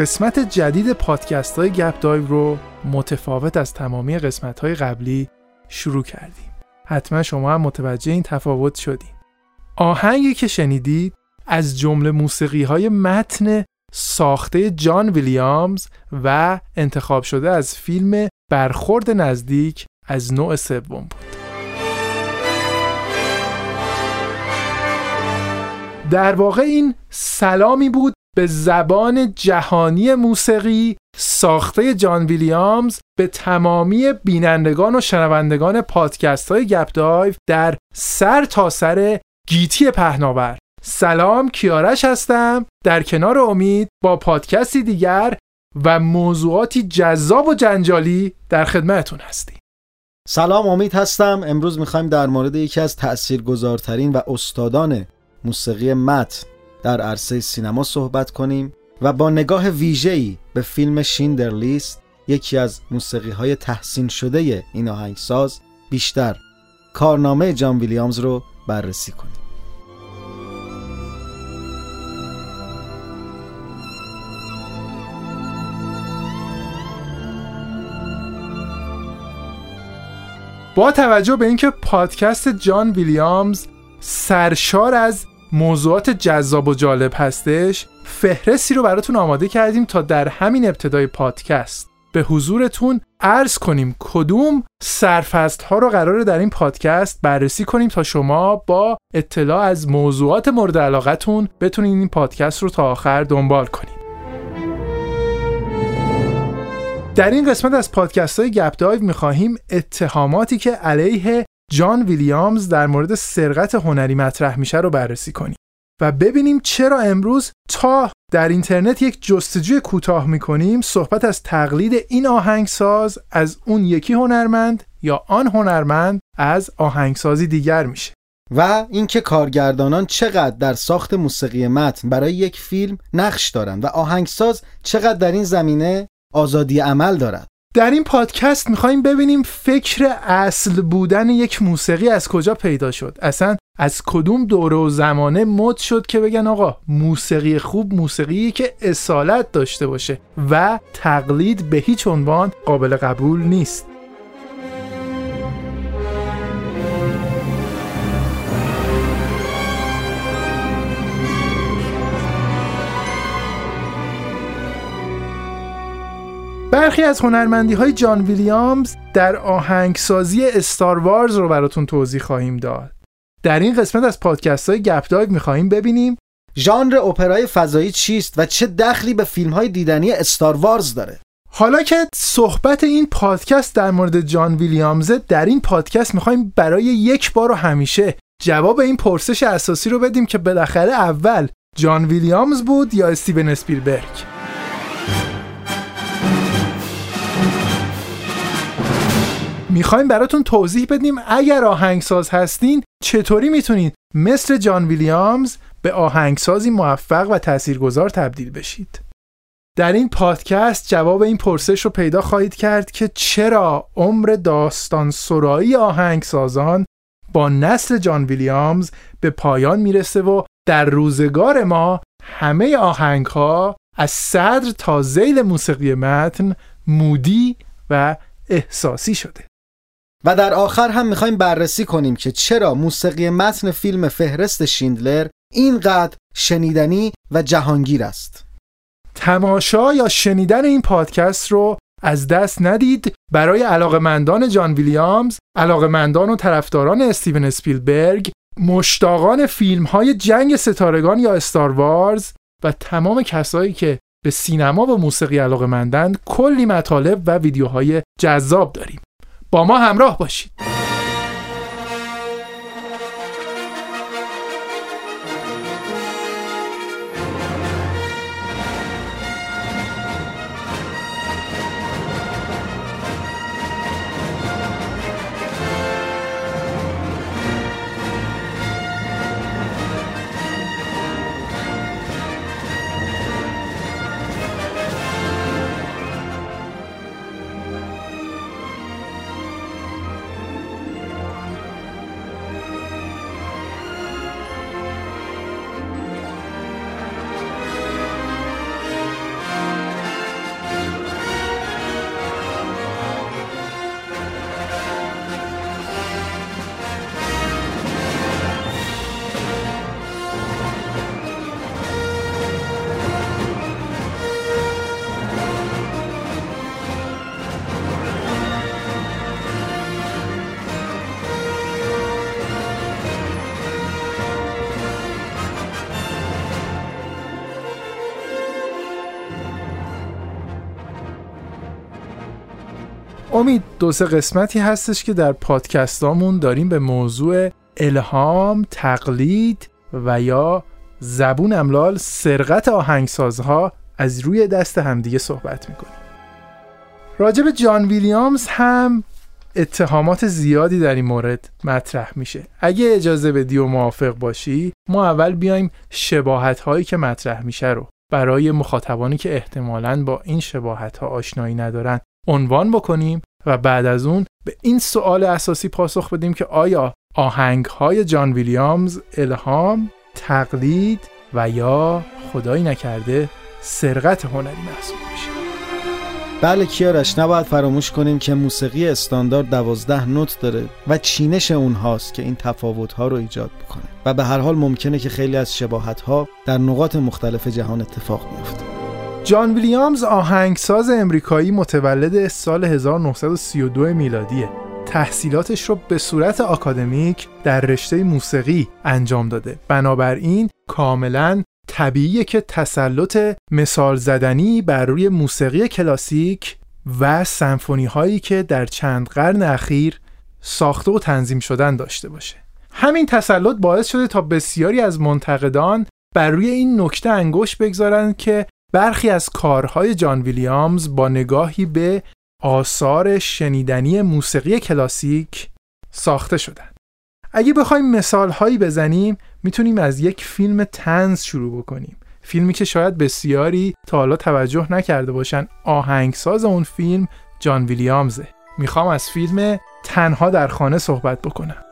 قسمت جدید پادکست های گپ دایو رو متفاوت از تمامی قسمت های قبلی شروع کردیم. حتما شما هم متوجه این تفاوت شدیم آهنگی که شنیدید از جمله موسیقی های متن ساخته جان ویلیامز و انتخاب شده از فیلم برخورد نزدیک از نوع سوم بود. در واقع این سلامی بود به زبان جهانی موسیقی ساخته جان ویلیامز به تمامی بینندگان و شنوندگان پادکست های گپ دایو در سر تا سر گیتی پهناور. سلام کیارش هستم. در کنار امید با پادکستی دیگر و موضوعاتی جذاب و جنجالی در خدمتتون هستیم. سلام امید هستم. امروز می‌خوایم در مورد یکی از تأثیرگذارترین و استادان موسیقی متن در عرصه سینما صحبت کنیم و با نگاه ویژه‌ای به فیلم شیندر لیست یکی از موسیقی های تحسین شده این آهنگساز بیشتر کارنامه جان ویلیامز رو بررسی کنیم. با توجه به اینکه پادکست جان ویلیامز سرشار از موضوعات جذاب و جالب هستش فهرستی رو براتون آماده کردیم تا در همین ابتدای پادکست. به حضورتون عرض کنیم کدوم سرفست ها رو قراره در این پادکست بررسی کنیم تا شما با اطلاع از موضوعات مورد علاقتون بتونید این پادکست رو تا آخر دنبال کنید در این قسمت از پادکست های گپ دایو می‌خواهیم اتهاماتی که علیه جان ویلیامز در مورد سرقت هنری مطرح میشه رو بررسی کنیم و ببینیم چرا امروز تا در اینترنت یک جستجوی کوتاه می‌کنیم صحبت از تقلید این آهنگساز از اون یکی هنرمند یا آن هنرمند از آهنگسازی دیگر میشه. و اینکه کارگردانان چقدر در ساخت موسیقی متن برای یک فیلم نقش دارند و آهنگساز چقدر در این زمینه آزادی عمل دارد. در این پادکست می‌خوایم ببینیم فکر اصل بودن یک موسیقی از کجا پیدا شد. اصلا از کدوم دوره و زمانه مد شد که بگن آقا موسیقی خوب موسیقی که اصالت داشته باشه و تقلید به هیچ عنوان قابل قبول نیست. برخی از هنرمندی های جان ویلیامز در آهنگسازی استار وارز رو براتون توضیح خواهیم داد. در این قسمت از پادکست های گپ دایو می‌خواهیم ببینیم ژانر اپرای فضایی چیست و چه دخلی به فیلم های دیدنی استار وارز داره حالا که صحبت این پادکست در مورد جان ویلیامزه در این پادکست می‌خوایم برای یک بار و همیشه جواب این پرسش اساسی رو بدیم که بالاخره اول جان ویلیامز بود یا استیون اسپیلبرگ می‌خوایم براتون توضیح بدیم اگر آهنگساز هستین چطوری می‌تونید مثل جان ویلیامز به آهنگسازی موفق و تاثیرگذار تبدیل بشید. در این پادکست جواب این پرسش رو پیدا خواهید کرد که چرا عمر داستان سرایی آهنگسازان با نسل جان ویلیامز به پایان می‌رسه و در روزگار ما همه آهنگ ها از صدر تا زیل موسیقی متن مودی و احساسی شده. و در آخر هم می‌خوایم بررسی کنیم که چرا موسیقی متن فیلم فهرست شیندلر اینقدر شنیدنی و جهانگیر است. تماشا یا شنیدن این پادکست رو از دست ندید. برای علاقمندان جان ویلیامز علاقمندان و طرفداران استیون اسپیلبرگ مشتاقان فیلم های جنگ ستارگان یا استار وارز و تمام کسایی که به سینما و موسیقی علاقمندند کلی مطالب و ویدیوهای جذاب داریم. با ما همراه باشید. امید دو سه قسمتی هستش که در پادکستامون داریم به موضوع الهام، تقلید و یا زبون املال سرقت آهنگسازها از روی دست همدیگه صحبت می‌کنیم. راجب جان ویلیامز هم اتهامات زیادی در این مورد مطرح میشه. اگه اجازه بدی و موافق باشی ما اول بیایم شباهت هایی که مطرح میشه رو برای مخاطبانی که احتمالاً با این شباهت ها آشنایی ندارن عنوان بکنیم و بعد از اون به این سوال اساسی پاسخ بدیم که آیا آهنگ های جان ویلیامز الهام، تقلید و یا خدایی نکرده سرقت هنری محسوب میشه؟ بله کیارش نباید فراموش کنیم که موسیقی استاندارد دوازده نوت داره و چینش اونهاست که این تفاوت ها رو ایجاد می‌کنه و به هر حال ممکنه که خیلی از شباهت ها در نقاط مختلف جهان اتفاق میفته جان ویلیامز آهنگساز امریکایی متولد سال 1932 میلادیه. تحصیلاتش رو به صورت آکادمیک در رشته موسیقی انجام داده. بنابراین کاملا طبیعیه که تسلط مثال زدنی بر روی موسیقی کلاسیک و سمفونی هایی که در چند قرن اخیر ساخته و تنظیم شدن داشته باشه. همین تسلط باعث شده تا بسیاری از منتقدان بر روی این نکته انگشت بگذارند که برخی از کارهای جان ویلیامز با نگاهی به آثار شنیدنی موسیقی کلاسیک ساخته شدن اگه بخوایم مثال هایی بزنیم می‌تونیم از یک فیلم تنز شروع بکنیم. فیلمی که شاید بسیاری تا حالا توجه نکرده باشن. آهنگساز اون فیلم جان ویلیامزه. می‌خوام از فیلم تنها در خانه صحبت بکنم.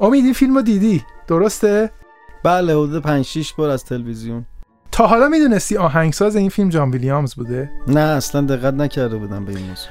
امید این فیلم رو دیدی درسته؟ بله حدود 5 6 بار از تلویزیون تا حالا می‌دونستی آهنگساز این فیلم جان ویلیامز بوده؟ نه اصلا دقت نکرده بودم به این موضوع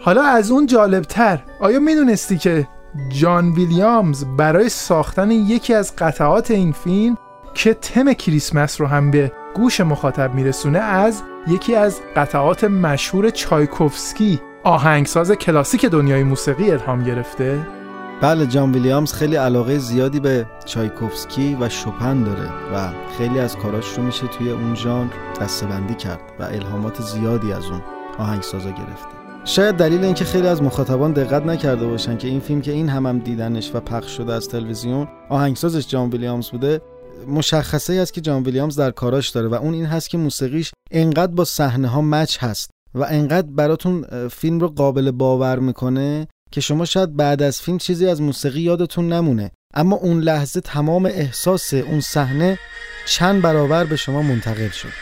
حالا از اون جالبتر آیا می‌دونستی که جان ویلیامز برای ساختن یکی از قطعات این فیلم که تم کریسمس رو هم به گوش مخاطب میرسونه از یکی از قطعات مشهور چایکوفسکی آهنگساز کلاسیک دنیای موسیقی الهام گرفته؟ بله جان ویلیامز خیلی علاقه زیادی به چایکوفسکی و شوپن داره و خیلی از کاراش رو میشه توی اون ژانر دستبندی کرد و الهامات زیادی از اون آهنگسازا گرفته. شاید دلیل اینکه خیلی از مخاطبان دقت نکرده باشن که این فیلم که این هم, هم دیدنش و پخش شده از تلویزیون آهنگسازش جان ویلیامز بوده مشخصه ای است که جان ویلیامز در کاراش داره و اون این هست که موسیقیش انقدر با صحنه ها مچ هست و انقدر براتون فیلم رو قابل باور می‌کنه که شما شاید بعد از فیلم چیزی از موسیقی یادتون نمونه اما اون لحظه تمام احساس اون صحنه چند برابر به شما منتقل شد.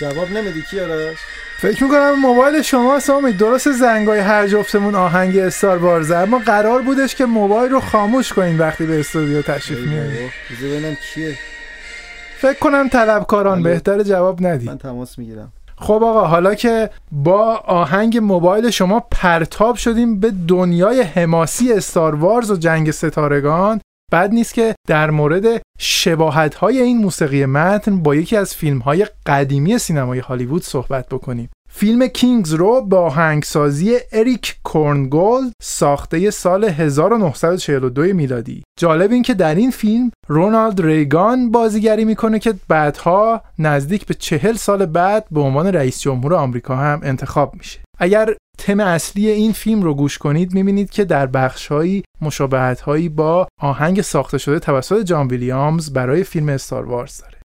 جواب نمیدی کی آرش؟ فکر می‌کنم موبایل شما سامی درست زنگای هر جفتمون آهنگ استار وارز اما قرار بودش که موبایل رو خاموش کنین وقتی به استودیو تشریف میارید ببینم کیه. فکر کنم طلبکاران بهتر جواب ندید. من تماس می‌گیرم. خب آقا حالا که با آهنگ موبایل شما پرتاب شدیم به دنیای حماسی استار وارز و جنگ ستارگان بد نیست که در مورد شباهت های این موسیقی متن با یکی از فیلم های قدیمی سینمای هالیوود صحبت بکنیم. فیلم کینگز رو با آهنگسازی اریک کورنگولد ساخته سال 1942 میلادی. جالب این که در این فیلم رونالد ریگان بازیگری می‌کنه که بعدها نزدیک به چهل سال بعد به عنوان رئیس جمهور آمریکا هم انتخاب میشه. اگر تم اصلی این فیلم رو گوش کنید می‌بینید که در بخشهایی مشابهتهایی با آهنگ ساخته شده توسط جان ویلیامز برای فیلم استار وارز داره.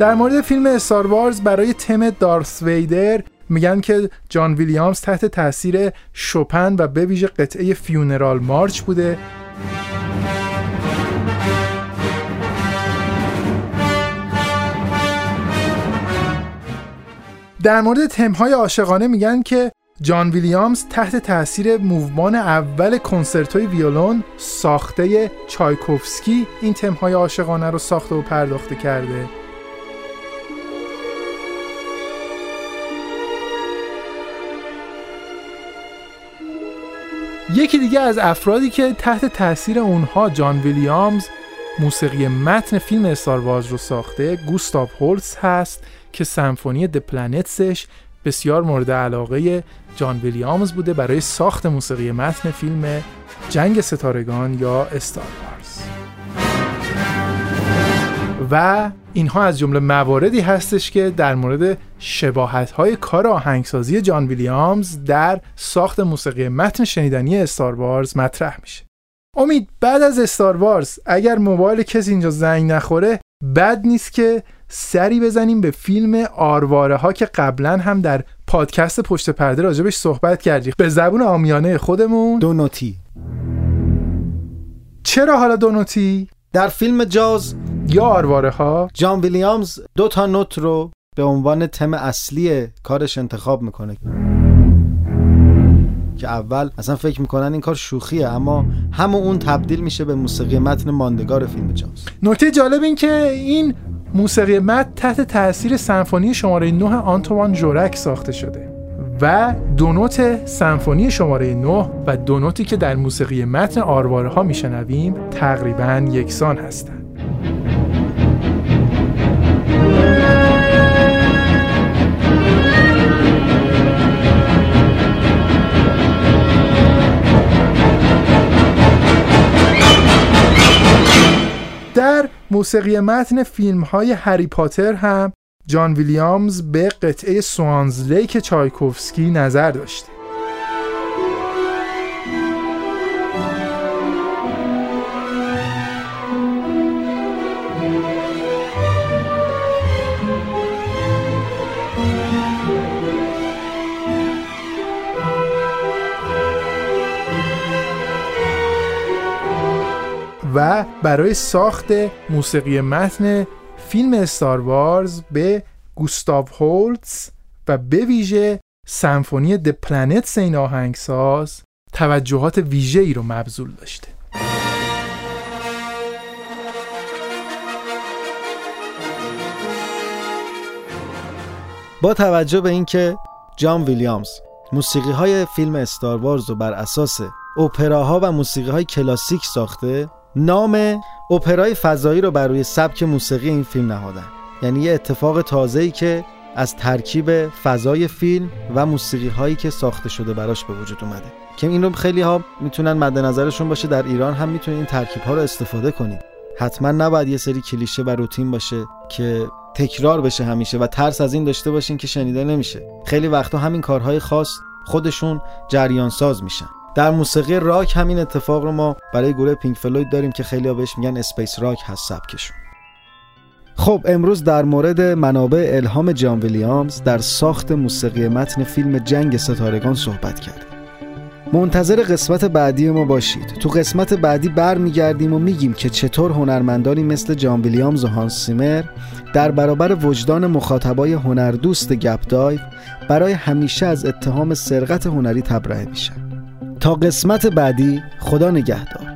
در مورد فیلم استار وارز برای تم دارث ویدر میگن که جان ویلیامز تحت تاثیر شوپن و به ویژه قطعه فیونرال مارچ بوده. در مورد تمهای عاشقانه میگن که جان ویلیامز تحت تاثیر موومان اول کنسرتوی ویولون ساخته چایکوفسکی این تمهای عاشقانه رو ساخته و پرداخته کرده. یکی دیگه از افرادی که تحت تاثیر اونها جان ویلیامز موسیقی متن فیلم استارواز رو ساخته گوستاو هولز هست که سمفونی د پلنتسش بسیار مورد علاقه جان ویلیامز بوده برای ساخت موسیقی متن فیلم جنگ ستارگان یا استار و اینها از جمله مواردی هستش که در مورد شباهت های کار آهنگسازی جان ویلیامز در ساخت موسیقی متن شنیدنی استار وارز مطرح میشه. امید بعد از استار وارز اگر موبایل کسی اینجا زنگ نخوره بد نیست که سری بزنیم به فیلم آرواره ها که قبلا هم در پادکست پشت پرده راجبش صحبت کردیم. به زبون آمیانه خودمون. دونوتی. چرا حالا دونوتی؟ در فیلم جاز یا آرواره ها. جان ویلیامز دو تا نوت رو به عنوان تم اصلی کارش انتخاب می‌کنه. که اول اصلا فکر می‌کنن این کار شوخیه اما همون اون تبدیل میشه به موسیقی متن ماندگار فیلم جاز نکته جالب این که این موسیقی متن تحت تاثیر سمفونی شماره 9 آنتوان جورک ساخته شده و دو نوت سمفونی شماره 9 و دو نوتی که در موسیقی متن آرواره ها میشنویم تقریبا یکسان هستند در موسیقی متن فیلم های هری پاتر هم جان ویلیامز به قطعه سوانز لیک چایکوفسکی نظر داشته. و برای ساخت موسیقی متن فیلم استار وارز به گوستاو هولتز و به ویژه سمفونی د پلنتس این آهنگساز توجهات ویژه ای رو مبذول داشته. با توجه به اینکه جان ویلیامز موسیقی های فیلم استار وارز رو بر اساس اپراها و موسیقی های کلاسیک ساخته نام اپرای فضایی رو بر روی سبک موسیقی این فیلم نهادن. یعنی یه اتفاق تازه‌ای که از ترکیب فضای فیلم و موسیقی هایی که ساخته شده براش به وجود اومده. که این رو خیلی ها می‌تونن مد نظرشون باشه در ایران هم می‌تونید این ترکیب ها رو استفاده کنید حتما نباید یه سری کلیشه و روتین باشه که تکرار بشه همیشه و ترس از این داشته باشین که شنیده نمیشه. خیلی وقتا همین کارهای خاص خودشون جریان ساز میشن. در موسیقی راک همین اتفاق رو ما برای گروه پینک فلوید داریم که خیلی بهش میگن space rock هست سبکشون. خب امروز در مورد منابع الهام جان ویلیامز در ساخت موسیقی متن فیلم جنگ ستارگان صحبت کردیم. منتظر قسمت بعدی ما باشید. تو قسمت بعدی برمیگردیم و میگیم که چطور هنرمندانی مثل جان ویلیامز و هانس زیمر در برابر وجدان مخاطبای هنردوست گپ دایو برای همیشه از اتهام سرقت هنری تبرئه میشن. تا قسمت بعدی خدا نگهدار.